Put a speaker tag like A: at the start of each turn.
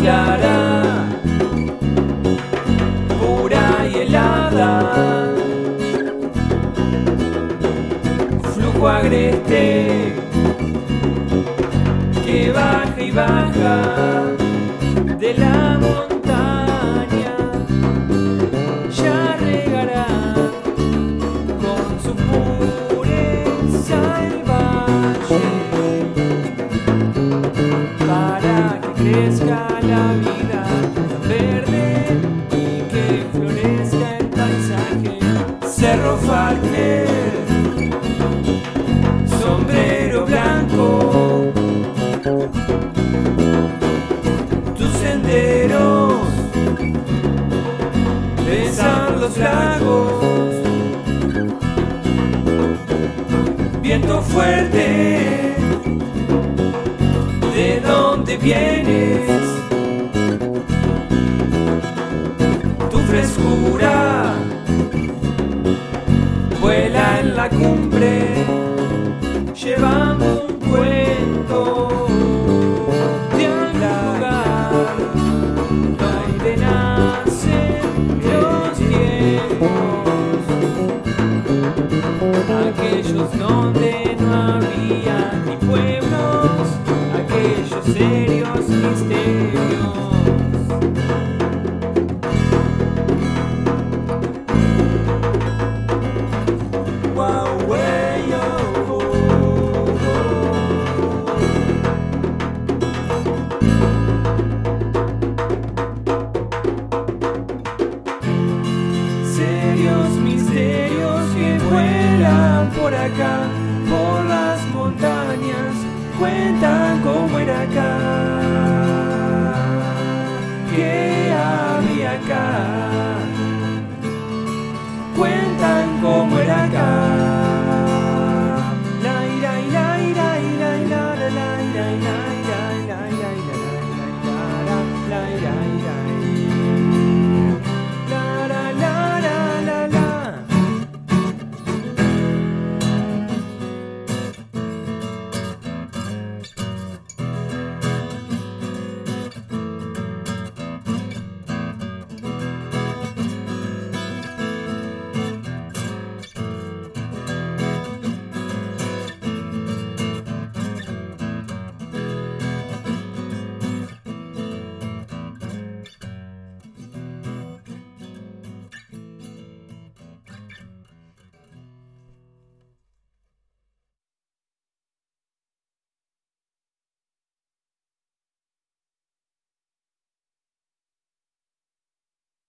A: clara, pura y helada, flujo agreste que baja y baja de la senderos, los lagos, viento fuerte de dónde vienes, tu frescura vuela en la cumbre, llevando un cuento aquellos donde no había ni pueblos, aquellos serios misterios. Wow, way, por las montañas, cuentan cómo era acá.